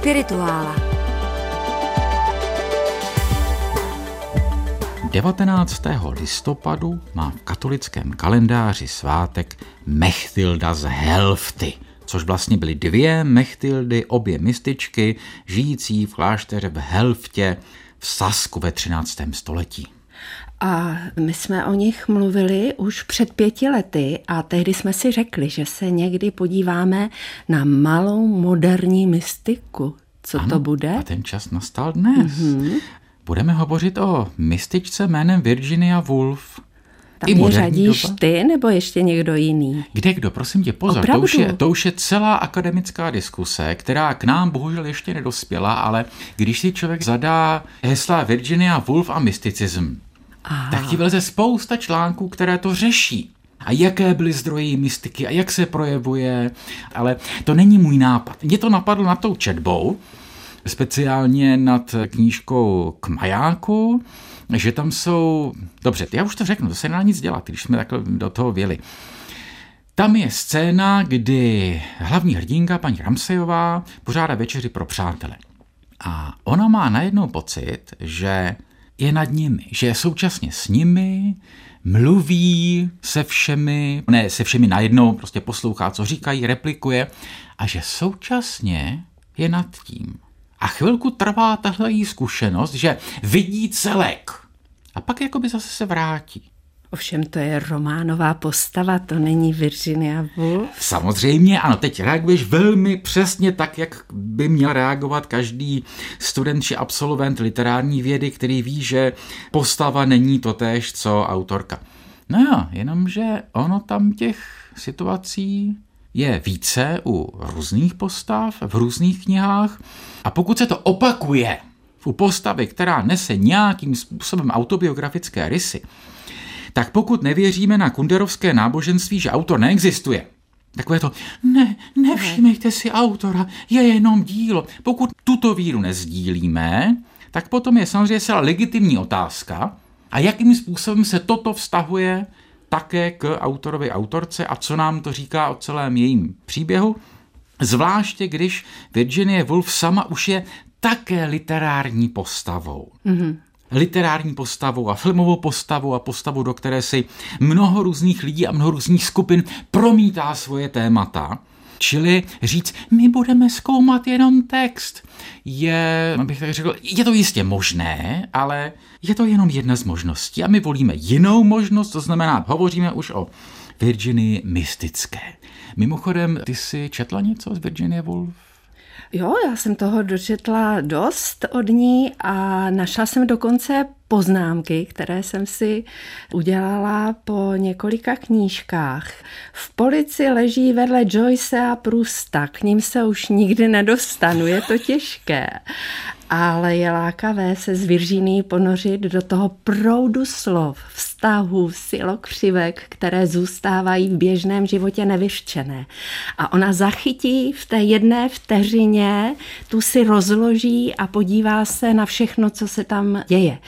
Spirituála. 19. listopadu má v katolickém kalendáři svátek Mechtilda z Helfty, což vlastně byly dvě Mechtildy, obě mističky, žijící v klášteře v Helftě v Sasku ve 13. století. A my jsme o nich mluvili už před pěti lety a tehdy jsme si řekli, že se někdy podíváme na malou moderní mystiku. Co ano, to bude? A ten čas nastal dnes. Mm-hmm. Budeme hovořit o mystičce jménem Virginia Woolf. Tam je řadíš doba? ty nebo ještě někdo jiný? Kde kdo, prosím tě, pozor, to už, je, to už je celá akademická diskuse, která k nám bohužel ještě nedospěla, ale když si člověk zadá hesla Virginia Woolf a mysticism, Aha. tak ti vyleze spousta článků, které to řeší. A jaké byly zdroje mystiky a jak se projevuje, ale to není můj nápad. Mě to napadlo na tou četbou, speciálně nad knížkou k majáku, že tam jsou... Dobře, já už to řeknu, to se nedá nic dělat, když jsme takhle do toho věli. Tam je scéna, kdy hlavní hrdinka, paní Ramsejová, pořádá večeři pro přátele. A ona má najednou pocit, že je nad nimi, že je současně s nimi, mluví se všemi, ne se všemi najednou, prostě poslouchá, co říkají, replikuje a že současně je nad tím. A chvilku trvá tahle jí zkušenost, že vidí celek a pak jakoby zase se vrátí. Ovšem to je románová postava, to není Virginia Woolf. Samozřejmě, ano, teď reaguješ velmi přesně tak, jak by měl reagovat každý student či absolvent literární vědy, který ví, že postava není totéž, co autorka. No jo, jenomže ono tam těch situací je více u různých postav v různých knihách a pokud se to opakuje u postavy, která nese nějakým způsobem autobiografické rysy, tak pokud nevěříme na kunderovské náboženství, že autor neexistuje, Takové to, ne, nevšímejte si autora, je jenom dílo. Pokud tuto víru nezdílíme, tak potom je samozřejmě celá legitimní otázka, a jakým způsobem se toto vztahuje také k autorovi autorce a co nám to říká o celém jejím příběhu. Zvláště když Virginia Woolf sama už je také literární postavou. Mm-hmm literární postavou a filmovou postavou a postavou, do které si mnoho různých lidí a mnoho různých skupin promítá svoje témata. Čili říct, my budeme zkoumat jenom text, je, abych tak řekl, je to jistě možné, ale je to jenom jedna z možností a my volíme jinou možnost, to znamená, hovoříme už o Virginii mystické. Mimochodem, ty jsi četla něco z Virginie Woolf? Jo, já jsem toho dočetla dost od ní a našla jsem dokonce poznámky, které jsem si udělala po několika knížkách. V polici leží vedle Joyce a Prusta, k ním se už nikdy nedostanu, je to těžké ale je lákavé se z Virginí ponořit do toho proudu slov, vztahů, silokřivek, které zůstávají v běžném životě nevyřčené. A ona zachytí v té jedné vteřině, tu si rozloží a podívá se na všechno, co se tam děje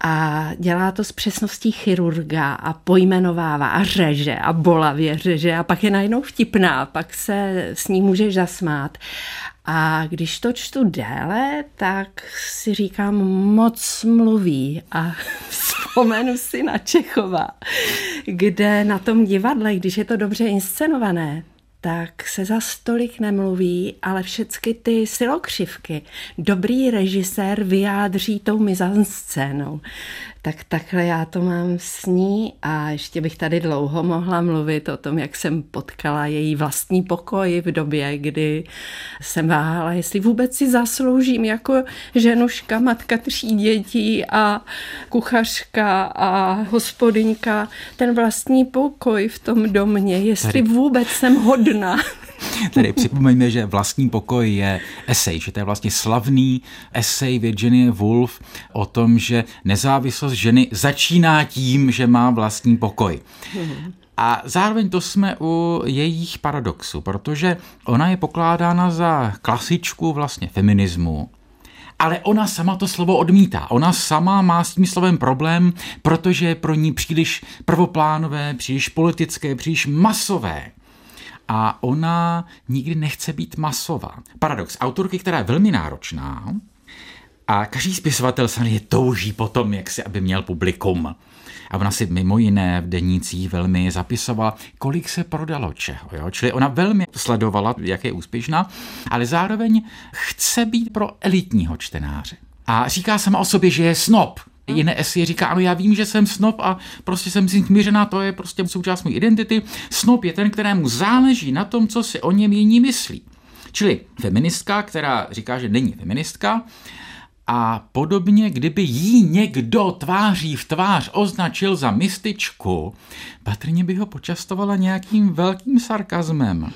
a dělá to s přesností chirurga a pojmenovává a řeže a bolavě řeže a pak je najednou vtipná, pak se s ní můžeš zasmát. A když to čtu déle, tak si říkám, moc mluví a vzpomenu si na Čechova, kde na tom divadle, když je to dobře inscenované, tak se za stolik nemluví, ale všechny ty silokřivky dobrý režisér vyjádří tou mizanscénou. Tak takhle já to mám s ní a ještě bych tady dlouho mohla mluvit o tom, jak jsem potkala její vlastní pokoj v době, kdy jsem váhala, jestli vůbec si zasloužím jako ženuška, matka tří dětí a kuchařka a hospodyňka ten vlastní pokoj v tom domě, jestli tady. vůbec jsem hodná. Tedy připomeňme, že vlastní pokoj je esej, že to je vlastně slavný esej Virginie Woolf o tom, že nezávislost ženy začíná tím, že má vlastní pokoj. A zároveň to jsme u jejich paradoxů, protože ona je pokládána za klasičku vlastně feminismu, ale ona sama to slovo odmítá. Ona sama má s tím slovem problém, protože je pro ní příliš prvoplánové, příliš politické, příliš masové. A ona nikdy nechce být masová. Paradox autorky, která je velmi náročná a každý spisovatel je touží potom, jak si, aby měl publikum. A ona si mimo jiné v denících velmi zapisovala, kolik se prodalo čeho. Jo? Čili ona velmi sledovala, jak je úspěšná, ale zároveň chce být pro elitního čtenáře. A říká sama o sobě, že je snob. Jiné esy říká, ano, já vím, že jsem snob a prostě jsem si smířená, to je prostě součást mé identity. Snob je ten, kterému záleží na tom, co si o něm jiní myslí. Čili feministka, která říká, že není feministka, a podobně, kdyby jí někdo tváří v tvář označil za mističku, patrně by ho počastovala nějakým velkým sarkazmem.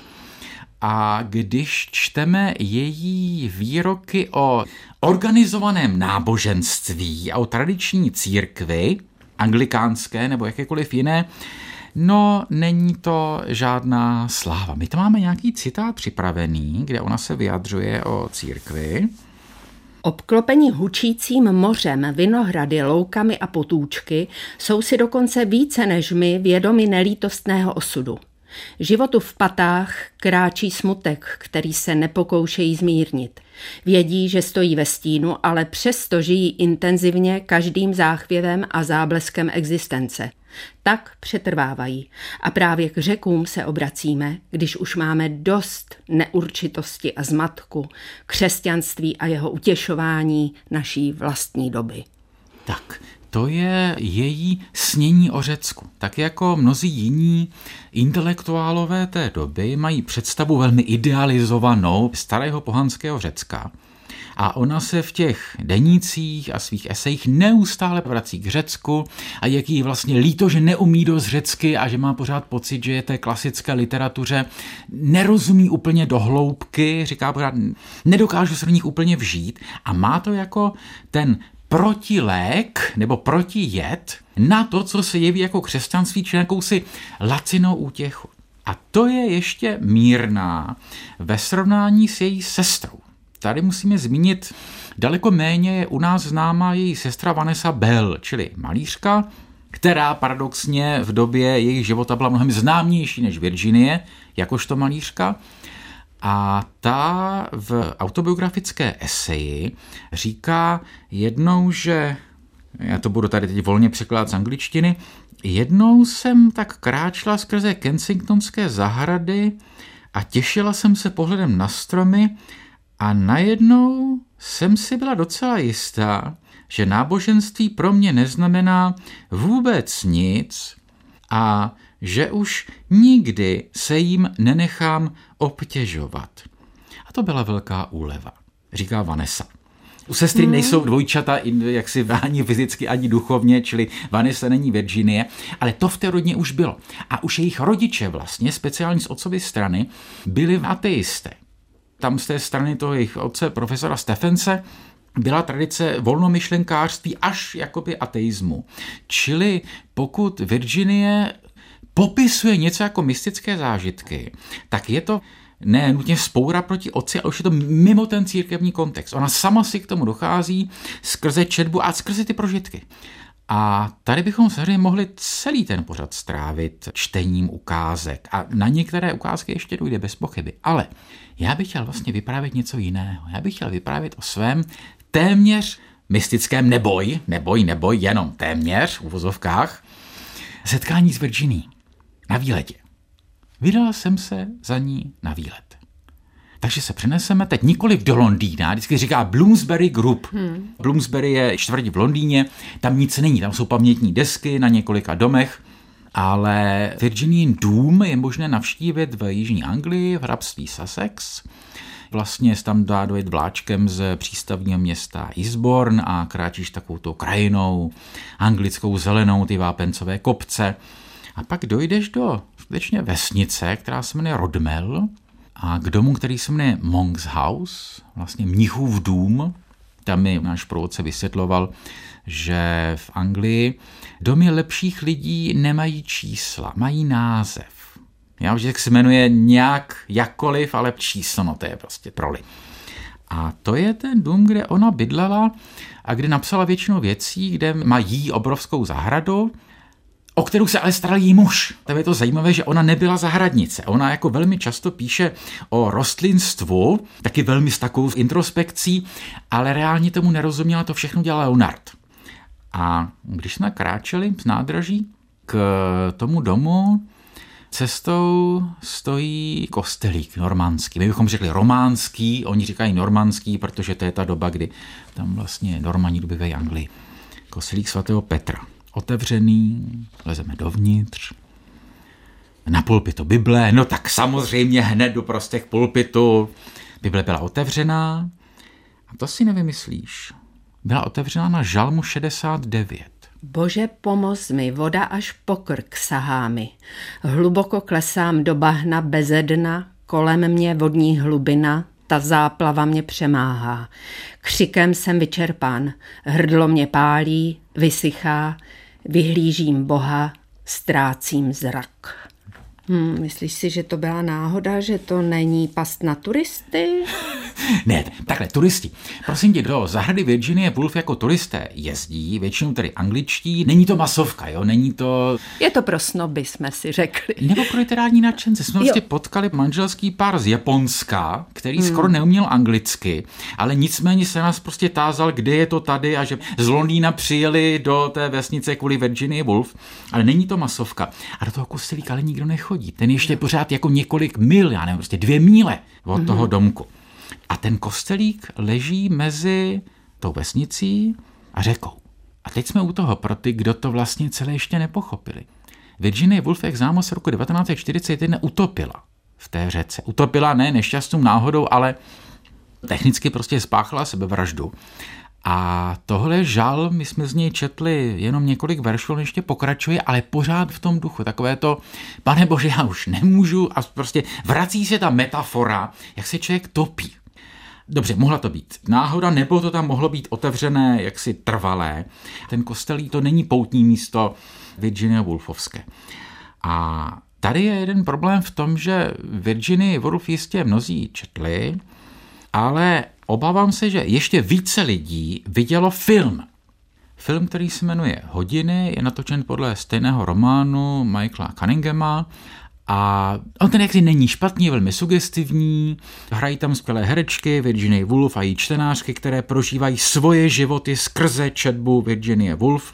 A když čteme její výroky o organizovaném náboženství a o tradiční církvi, anglikánské nebo jakékoliv jiné, no není to žádná sláva. My to máme nějaký citát připravený, kde ona se vyjadřuje o církvi. Obklopení hučícím mořem, vinohrady, loukami a potůčky jsou si dokonce více než my vědomi nelítostného osudu. Životu v patách kráčí smutek, který se nepokoušejí zmírnit. Vědí, že stojí ve stínu, ale přesto žijí intenzivně každým záchvěvem a zábleskem existence. Tak přetrvávají. A právě k řekům se obracíme, když už máme dost neurčitosti a zmatku, křesťanství a jeho utěšování naší vlastní doby. To je její snění o Řecku. Tak jako mnozí jiní intelektuálové té doby mají představu velmi idealizovanou starého pohanského Řecka. A ona se v těch denících a svých esejích neustále vrací k Řecku a jak jí vlastně líto, že neumí dost řecky a že má pořád pocit, že je té klasické literatuře nerozumí úplně do hloubky, říká pořád, nedokážu se do nich úplně vžít a má to jako ten protilék nebo protijed na to, co se jeví jako křesťanství, či jakousi lacinou útěchu. A to je ještě mírná ve srovnání s její sestrou. Tady musíme zmínit, daleko méně je u nás známá její sestra Vanessa Bell, čili malířka, která paradoxně v době jejich života byla mnohem známější než Virginie, jakožto malířka. A ta v autobiografické eseji říká jednou, že já to budu tady teď volně překládat z angličtiny, jednou jsem tak kráčela skrze Kensingtonské zahrady a těšila jsem se pohledem na stromy a najednou jsem si byla docela jistá, že náboženství pro mě neznamená vůbec nic a že už nikdy se jim nenechám obtěžovat. A to byla velká úleva, říká Vanessa. U sestry hmm. nejsou dvojčata jak si ani fyzicky, ani duchovně, čili Vanessa není Virginie, ale to v té rodině už bylo. A už jejich rodiče vlastně, speciálně z otcovy strany, byli ateisté. Tam z té strany toho jejich otce, profesora Stefence, byla tradice volnomyšlenkářství až jakoby ateismu. Čili pokud Virginie popisuje něco jako mystické zážitky, tak je to ne nutně spoura proti otci, ale už je to mimo ten církevní kontext. Ona sama si k tomu dochází skrze četbu a skrze ty prožitky. A tady bychom samozřejmě mohli celý ten pořad strávit čtením ukázek. A na některé ukázky ještě dojde bez pochyby. Ale já bych chtěl vlastně vyprávět něco jiného. Já bych chtěl vyprávět o svém téměř mystickém neboj, neboj, neboj, jenom téměř v uvozovkách, setkání s Virginie na výletě. Vydal jsem se za ní na výlet. Takže se přeneseme teď nikoli do Londýna, vždycky říká Bloomsbury Group. Hmm. Bloomsbury je čtvrť v Londýně, tam nic není, tam jsou pamětní desky na několika domech, ale Virginian dům je možné navštívit v Jižní Anglii, v hrabství Sussex. Vlastně se tam dá dojet vláčkem z přístavního města Eastbourne a kráčíš takovou krajinou, anglickou zelenou, ty vápencové kopce. A pak dojdeš do skutečně vesnice, která se jmenuje Rodmel a k domu, který se jmenuje Monk's House, vlastně mnichův dům. Tam mi náš průvodce vysvětloval, že v Anglii domy lepších lidí nemají čísla, mají název. Já už se jmenuje nějak, jakkoliv, ale číslo, no to je prostě troli. A to je ten dům, kde ona bydlela a kde napsala většinu věcí, kde mají obrovskou zahradu o kterou se ale staral jí muž. Tam je to zajímavé, že ona nebyla zahradnice. Ona jako velmi často píše o rostlinstvu, taky velmi s takovou introspekcí, ale reálně tomu nerozuměla, to všechno dělal Leonard. A když jsme kráčeli z nádraží k tomu domu, cestou stojí kostelík normandský. My bychom řekli románský, oni říkají normandský, protože to je ta doba, kdy tam vlastně normani dobyvají Anglii. Kostelík svatého Petra. Otevřený, lezeme dovnitř, na pulpitu Bible, no tak samozřejmě hned do prostých pulpitu. Bible byla otevřená a to si nevymyslíš. Byla otevřena na žalmu 69. Bože, pomoz mi, voda až po krk sahá mi. Hluboko klesám do bahna beze dna, kolem mě vodní hlubina, ta záplava mě přemáhá. Křikem jsem vyčerpán, hrdlo mě pálí, vysychá, vyhlížím Boha, ztrácím zrak. Hmm, myslíš si, že to byla náhoda, že to není past na turisty? Ne, takhle, turisti. Prosím tě, do zahrady Virginie Woolf jako turisté jezdí, většinou tedy angličtí. Není to masovka, jo, není to... Je to pro snoby, jsme si řekli. Nebo pro literární nadšence. Jsme vlastně potkali manželský pár z Japonska, který hmm. skoro neuměl anglicky, ale nicméně se nás prostě tázal, kde je to tady a že z Londýna přijeli do té vesnice kvůli Virginie Woolf, ale není to masovka. A do toho kostelíka ale nikdo nechodí chodí. Ten ještě pořád jako několik mil, já nevím, prostě dvě míle od mm-hmm. toho domku. A ten kostelík leží mezi tou vesnicí a řekou. A teď jsme u toho pro ty, kdo to vlastně celé ještě nepochopili. Virginia Woolf, jak známo, se roku 1941 utopila v té řece. Utopila ne nešťastnou náhodou, ale technicky prostě spáchala sebevraždu. A tohle žal, my jsme z něj četli jenom několik veršů, on ještě pokračuje, ale pořád v tom duchu. Takové to, pane bože, já už nemůžu a prostě vrací se ta metafora, jak se člověk topí. Dobře, mohla to být náhoda, nebo to tam mohlo být otevřené, jaksi trvalé. Ten kostelí to není poutní místo Virginia Woolfovské. A tady je jeden problém v tom, že Virginia Woolf jistě mnozí četli, ale obávám se, že ještě více lidí vidělo film. Film, který se jmenuje Hodiny, je natočen podle stejného románu Michaela Cunninghama a on ten jaksi není špatný, je velmi sugestivní, hrají tam skvělé herečky, Virginia Woolf a její čtenářky, které prožívají svoje životy skrze četbu Virginia Woolf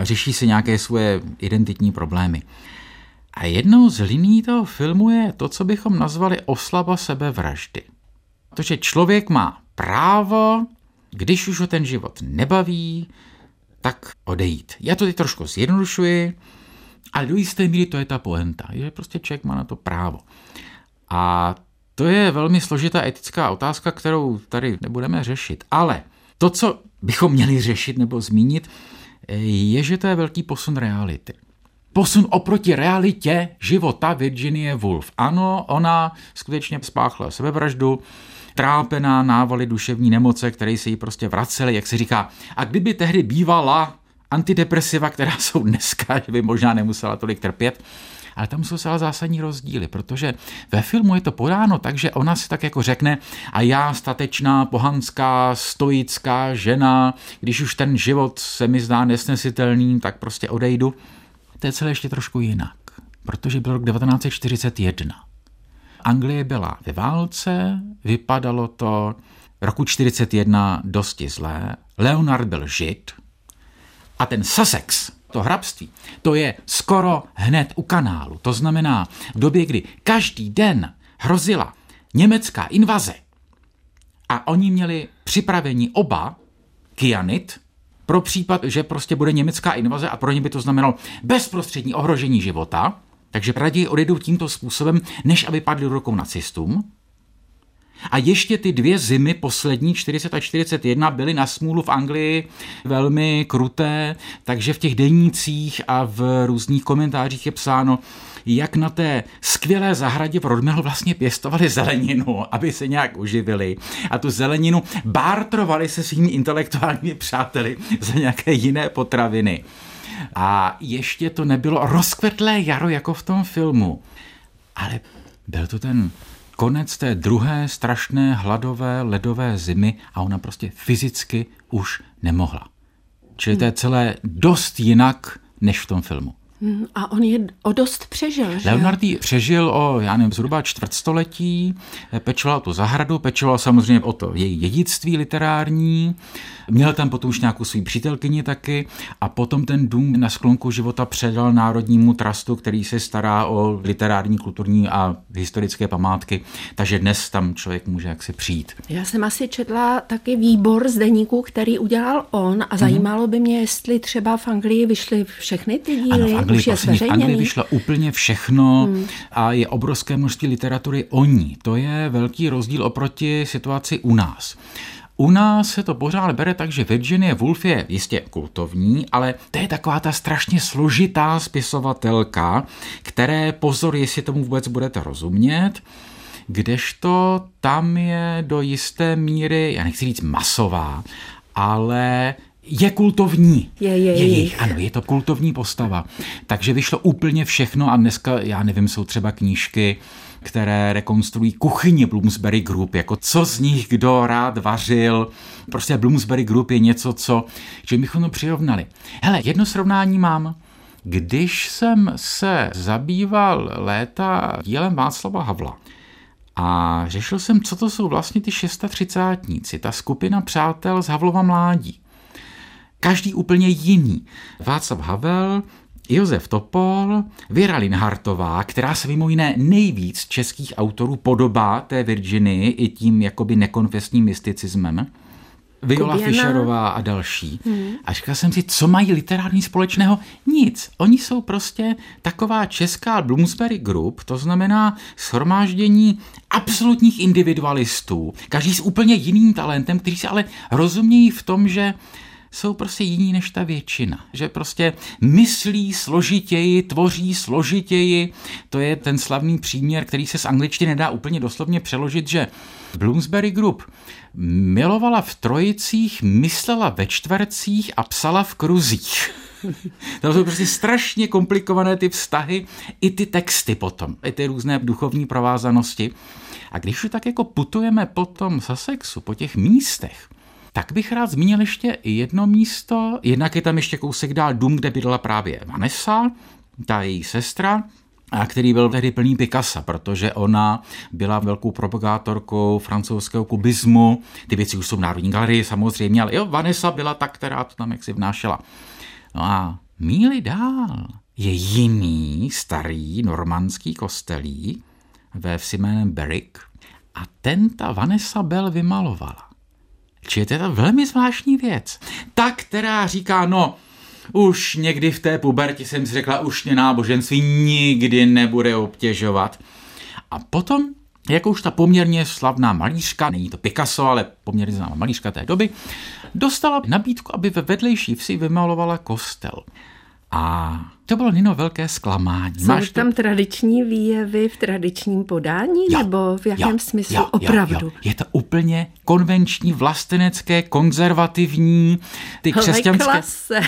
a řeší si nějaké svoje identitní problémy. A jednou z liní toho filmu je to, co bychom nazvali oslaba sebevraždy. To, že člověk má právo, když už ho ten život nebaví, tak odejít. Já to teď trošku zjednodušuji, ale do jisté míry to je ta poenta, že prostě člověk má na to právo. A to je velmi složitá etická otázka, kterou tady nebudeme řešit. Ale to, co bychom měli řešit nebo zmínit, je, že to je velký posun reality. Posun oproti realitě života Virginie Woolf. Ano, ona skutečně spáchla sebevraždu, trápená návaly duševní nemoce, které se jí prostě vracely, jak se říká. A kdyby tehdy bývala antidepresiva, která jsou dneska, že by možná nemusela tolik trpět, ale tam jsou celá zásadní rozdíly, protože ve filmu je to podáno tak, že ona si tak jako řekne a já statečná, pohanská, stoická žena, když už ten život se mi zdá nesnesitelný, tak prostě odejdu. To je celé ještě trošku jinak, protože byl rok 1941. Anglie byla ve válce, vypadalo to roku 41 dosti zlé. Leonard byl žid a ten Sussex, to hrabství, to je skoro hned u kanálu. To znamená v době, kdy každý den hrozila německá invaze a oni měli připraveni oba kyanit pro případ, že prostě bude německá invaze a pro ně by to znamenalo bezprostřední ohrožení života, takže raději odejdou tímto způsobem, než aby padli do rukou nacistům. A ještě ty dvě zimy, poslední 40 a 41, byly na smůlu v Anglii velmi kruté, takže v těch denících a v různých komentářích je psáno, jak na té skvělé zahradě v Rodmelu vlastně pěstovali zeleninu, aby se nějak uživili. A tu zeleninu bártrovali se svými intelektuálními přáteli za nějaké jiné potraviny. A ještě to nebylo rozkvetlé jaro jako v tom filmu, ale byl to ten konec té druhé strašné hladové ledové zimy a ona prostě fyzicky už nemohla. Čili to je celé dost jinak než v tom filmu. Hmm, a on je o dost přežil, že? Leonard přežil o, já nevím, zhruba čtvrtstoletí, pečoval tu zahradu, pečoval samozřejmě o to její dědictví literární, měl tam potom už nějakou svou přítelkyni taky a potom ten dům na sklonku života předal Národnímu trastu, který se stará o literární, kulturní a historické památky, takže dnes tam člověk může jaksi přijít. Já jsem asi četla taky výbor z deníku, který udělal on a zajímalo by mě, jestli třeba v Anglii vyšly všechny ty díly. Ano, v Anglii, prosím, v Anglii vyšlo úplně všechno hmm. a je obrovské množství literatury o ní. To je velký rozdíl oproti situaci u nás. U nás se to pořád bere tak, že Virginia Woolf je jistě kultovní, ale to je taková ta strašně složitá spisovatelka, které pozor, jestli tomu vůbec budete rozumět, kdežto tam je do jisté míry, já nechci říct masová, ale je kultovní. Je, je, je, je. Ano, je to kultovní postava. Takže vyšlo úplně všechno a dneska, já nevím, jsou třeba knížky, které rekonstruují kuchyně Bloomsbury Group, jako co z nich kdo rád vařil. Prostě Bloomsbury Group je něco, co, že bychom to přirovnali. Hele, jedno srovnání mám. Když jsem se zabýval léta dílem Václava Havla, a řešil jsem, co to jsou vlastně ty 630 ta skupina přátel z Havlova mládí. Každý úplně jiný. Václav Havel, Josef Topol, Věra Linhartová, která se mimo jiné nejvíc českých autorů podobá té Virginii i tím jakoby nekonfesním mysticismem, Viola Kubiana. Fischerová a další. Hmm. A říkal jsem si, co mají literární společného? Nic. Oni jsou prostě taková česká Bloomsbury Group, to znamená shromáždění absolutních individualistů, každý s úplně jiným talentem, kteří se ale rozumějí v tom, že jsou prostě jiní než ta většina. Že prostě myslí složitěji, tvoří složitěji. To je ten slavný příměr, který se z angličtiny nedá úplně doslovně přeložit, že Bloomsbury Group milovala v trojicích, myslela ve čtvercích a psala v kruzích. to jsou prostě strašně komplikované ty vztahy, i ty texty potom, i ty různé duchovní provázanosti. A když už tak jako putujeme potom za sexu, po těch místech, tak bych rád zmínil ještě jedno místo. Jednak je tam ještě kousek dál dům, kde bydlela právě Vanessa, ta její sestra, a který byl tehdy plný Picasso, protože ona byla velkou propagátorkou francouzského kubismu. Ty věci už jsou v Národní galerii samozřejmě, ale jo, Vanessa byla ta, která to tam jaksi vnášela. No a míli dál je jiný starý normandský kostelí ve vsi jménem Berwick a ten ta Vanessa Bell vymalovala. Či je to velmi zvláštní věc. Ta, která říká, no, už někdy v té pubertě jsem si řekla, už mě náboženství nikdy nebude obtěžovat. A potom, jako už ta poměrně slavná malířka, není to Picasso, ale poměrně známá malířka té doby, dostala nabídku, aby ve vedlejší vsi vymalovala kostel. A to bylo Nino velké zklamání. Jsou Máš tam to... tradiční výjevy v tradičním podání, jo, nebo v jakém jo, smyslu jo, opravdu? Jo, jo. Je to úplně konvenční, vlastenecké, konzervativní, ty křesťanské... Klase.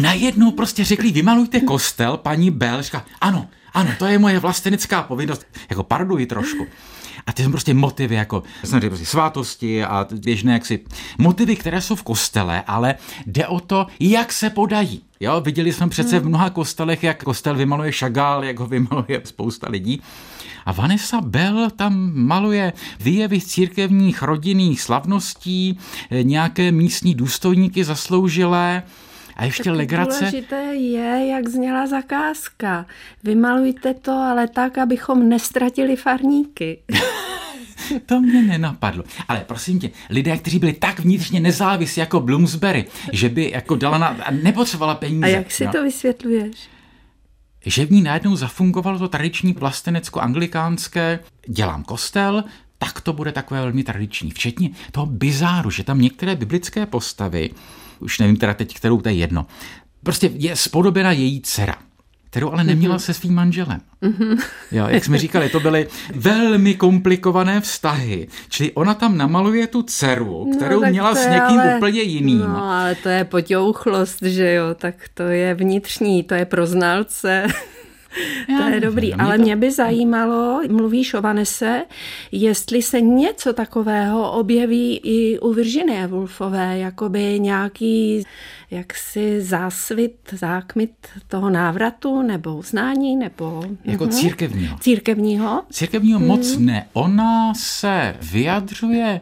Najednou prostě řekli, vymalujte kostel, paní Bell, říká, ano, ano, to je moje vlastenecká povinnost. Jako parduji trošku. A ty jsou prostě motivy jako samozřejmě prostě svátosti a běžné jaksi motivy, které jsou v kostele, ale jde o to, jak se podají. Jo, viděli jsme přece v hmm. mnoha kostelech, jak kostel vymaluje Šagál, jak ho vymaluje spousta lidí. A Vanessa Bell tam maluje výjevy církevních rodinných slavností, nějaké místní důstojníky zasloužilé, a ještě tak legrace. Důležité je, jak zněla zakázka. Vymalujte to, ale tak, abychom nestratili farníky. to mě nenapadlo. Ale prosím tě, lidé, kteří byli tak vnitřně nezávislí jako Bloomsbury, že by jako dala na, a nepotřebovala peníze. A jak si no. to vysvětluješ? Že v ní najednou zafungovalo to tradiční vlastenecko-anglikánské, dělám kostel, tak to bude takové velmi tradiční. Včetně toho bizáru, že tam některé biblické postavy už nevím teda teď, kterou to je jedno. Prostě je spodobena její dcera kterou ale neměla mm-hmm. se svým manželem. Mm-hmm. Jo, jak jsme říkali, to byly velmi komplikované vztahy. Čili ona tam namaluje tu dceru, no, kterou no, měla s někým ale, úplně jiným. No, ale to je potěuchlost, že jo, tak to je vnitřní, to je pro znalce. Já to je dobrý, mě ale to... mě by zajímalo, mluvíš o Vanese, jestli se něco takového objeví i u Virginie Woolfové, jakoby nějaký jaksi zásvit, zákmit toho návratu nebo uznání nebo... Jako uh-huh. církevního. Církevního? Církevního hmm. moc ne. Ona se vyjadřuje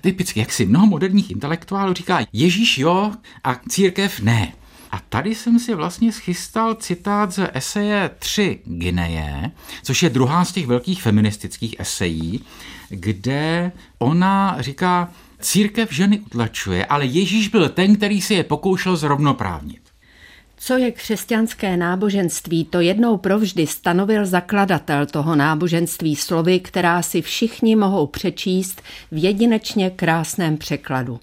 typicky, jak si mnoho moderních intelektuálů říká, Ježíš jo a církev ne. A tady jsem si vlastně schystal citát z eseje Tři Gineje, což je druhá z těch velkých feministických esejí, kde ona říká, církev ženy utlačuje, ale Ježíš byl ten, který si je pokoušel zrovnoprávnit. Co je křesťanské náboženství, to jednou provždy stanovil zakladatel toho náboženství slovy, která si všichni mohou přečíst v jedinečně krásném překladu.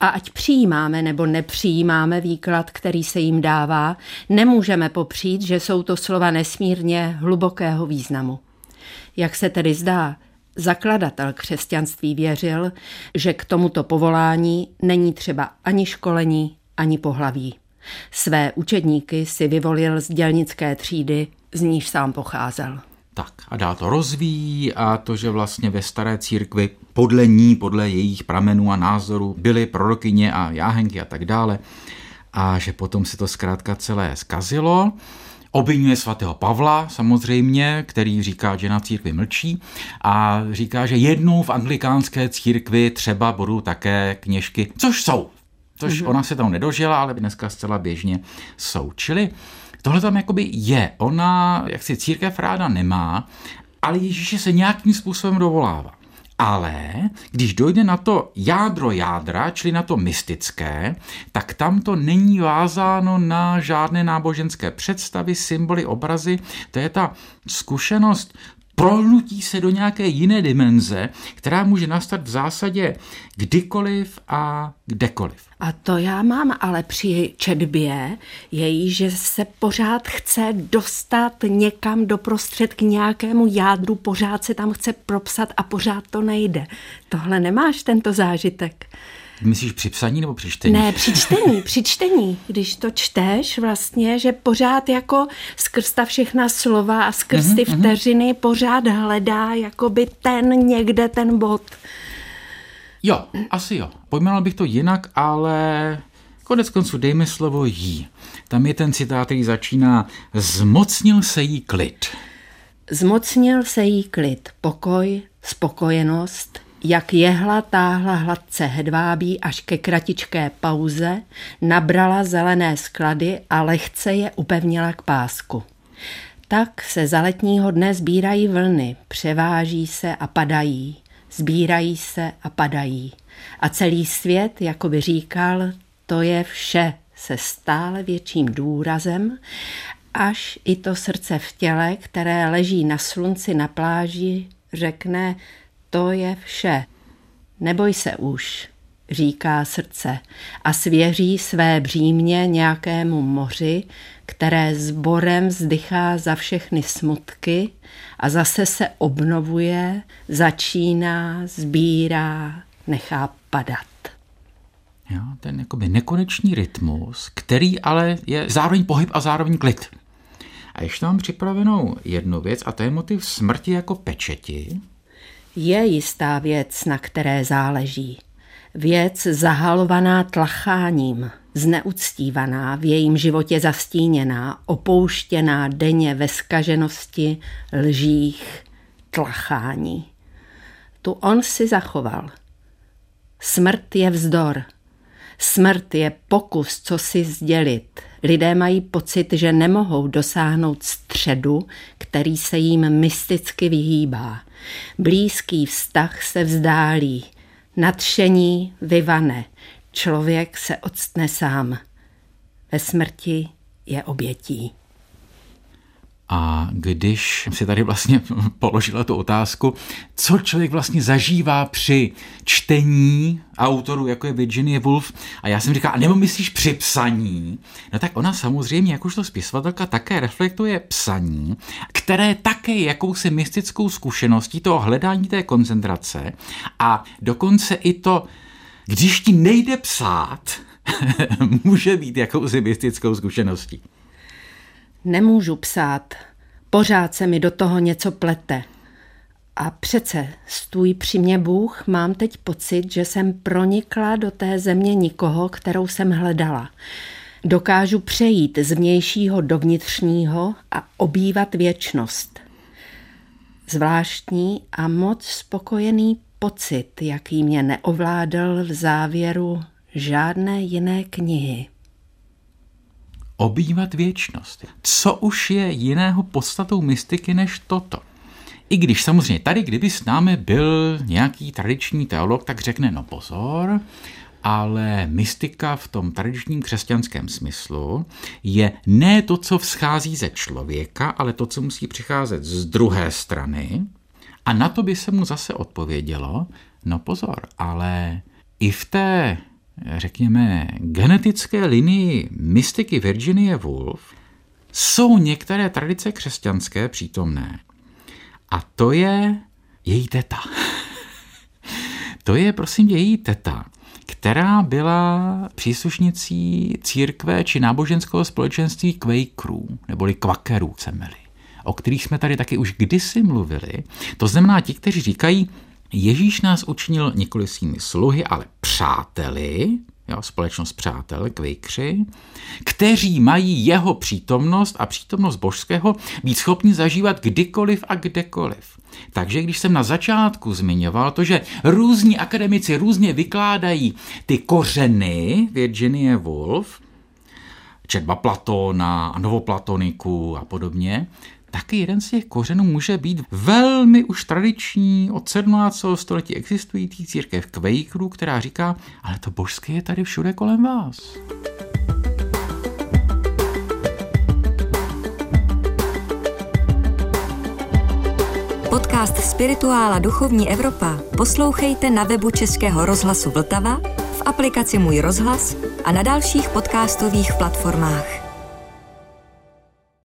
A ať přijímáme nebo nepřijímáme výklad, který se jim dává, nemůžeme popřít, že jsou to slova nesmírně hlubokého významu. Jak se tedy zdá, zakladatel křesťanství věřil, že k tomuto povolání není třeba ani školení, ani pohlaví. Své učedníky si vyvolil z dělnické třídy, z níž sám pocházel. Tak a dál to rozvíjí a to, že vlastně ve staré církvi podle ní, podle jejich pramenů a názorů byly prorokyně a jáhenky a tak dále a že potom se to zkrátka celé zkazilo. Obvinuje svatého Pavla samozřejmě, který říká, že na církvi mlčí a říká, že jednou v anglikánské církvi třeba budou také kněžky, což jsou. Což mm-hmm. ona se tam nedožila, ale dneska zcela běžně jsou. Čili tohle tam jakoby je. Ona, jak si církev ráda nemá, ale Ježíše se nějakým způsobem dovolává. Ale když dojde na to jádro jádra, čili na to mystické, tak tam to není vázáno na žádné náboženské představy, symboly, obrazy. To je ta zkušenost prolnutí se do nějaké jiné dimenze, která může nastat v zásadě kdykoliv a kdekoliv. A to já mám, ale při četbě je, že se pořád chce dostat někam doprostřed k nějakému jádru, pořád se tam chce propsat a pořád to nejde. Tohle nemáš tento zážitek? Myslíš při psaní nebo při čtení? Ne, při čtení, při čtení. Když to čteš vlastně, že pořád jako skrz ta všechna slova a skrz ty mm-hmm. vteřiny pořád hledá jakoby ten někde ten bod. Jo, asi jo. Pojmenoval bych to jinak, ale konec konců dejme slovo jí. Tam je ten citát, který začíná Zmocnil se jí klid. Zmocnil se jí klid, pokoj, spokojenost, jak jehla táhla hladce hedvábí až ke kratičké pauze, nabrala zelené sklady a lehce je upevnila k pásku. Tak se za letního dne sbírají vlny, převáží se a padají, sbírají se a padají. A celý svět, jako by říkal, to je vše se stále větším důrazem, až i to srdce v těle, které leží na slunci na pláži, řekne, to je vše. Neboj se už, říká srdce a svěří své břímě nějakému moři, které zborem vzdychá za všechny smutky a zase se obnovuje, začíná, sbírá, nechá padat. Jo, ten jakoby nekonečný rytmus, který ale je zároveň pohyb a zároveň klid. A ještě mám připravenou jednu věc, a to je motiv smrti jako pečeti, je jistá věc, na které záleží. Věc zahalovaná tlacháním, zneuctívaná, v jejím životě zastíněná, opouštěná denně ve skaženosti, lžích, tlachání. Tu on si zachoval. Smrt je vzdor. Smrt je pokus, co si sdělit. Lidé mají pocit, že nemohou dosáhnout středu, který se jim mysticky vyhýbá. Blízký vztah se vzdálí, nadšení vyvane, člověk se odstne sám. Ve smrti je obětí. A když si tady vlastně položila tu otázku, co člověk vlastně zažívá při čtení autorů, jako je Virginia Woolf, a já jsem říkal, a nebo myslíš při psaní? No tak ona samozřejmě, jakožto spisovatelka, také reflektuje psaní, které také jakousi mystickou zkušeností toho hledání té koncentrace a dokonce i to, když ti nejde psát, může být jakousi mystickou zkušeností. Nemůžu psát, Pořád se mi do toho něco plete. A přece, stůj při mě Bůh, mám teď pocit, že jsem pronikla do té země nikoho, kterou jsem hledala. Dokážu přejít z vnějšího do vnitřního a obývat věčnost. Zvláštní a moc spokojený pocit, jaký mě neovládal v závěru žádné jiné knihy. Obývat věčnost. Co už je jiného podstatou mystiky než toto? I když samozřejmě tady, kdyby s námi byl nějaký tradiční teolog, tak řekne, no pozor, ale mystika v tom tradičním křesťanském smyslu je ne to, co vzchází ze člověka, ale to, co musí přicházet z druhé strany. A na to by se mu zase odpovědělo, no pozor, ale i v té, řekněme, genetické linii mystiky Virginie Woolf jsou některé tradice křesťanské přítomné. A to je její teta. to je, prosím, její teta, která byla příslušnicí církve či náboženského společenství Quakerů, neboli Quakerů, chceme-li, o kterých jsme tady taky už kdysi mluvili. To znamená ti, kteří říkají, Ježíš nás učinil nikoli svými sluhy, ale přáteli, jo, společnost přátel, kvikři, kteří mají jeho přítomnost a přítomnost božského být schopni zažívat kdykoliv a kdekoliv. Takže když jsem na začátku zmiňoval to, že různí akademici různě vykládají ty kořeny Virginie Woolf, četba Platona a novoplatoniku a podobně, taky jeden z těch kořenů může být velmi už tradiční od 17. století existující církev Quakerů, která říká, ale to božské je tady všude kolem vás. Podcast Spirituála Duchovní Evropa poslouchejte na webu Českého rozhlasu Vltava, v aplikaci Můj rozhlas a na dalších podcastových platformách.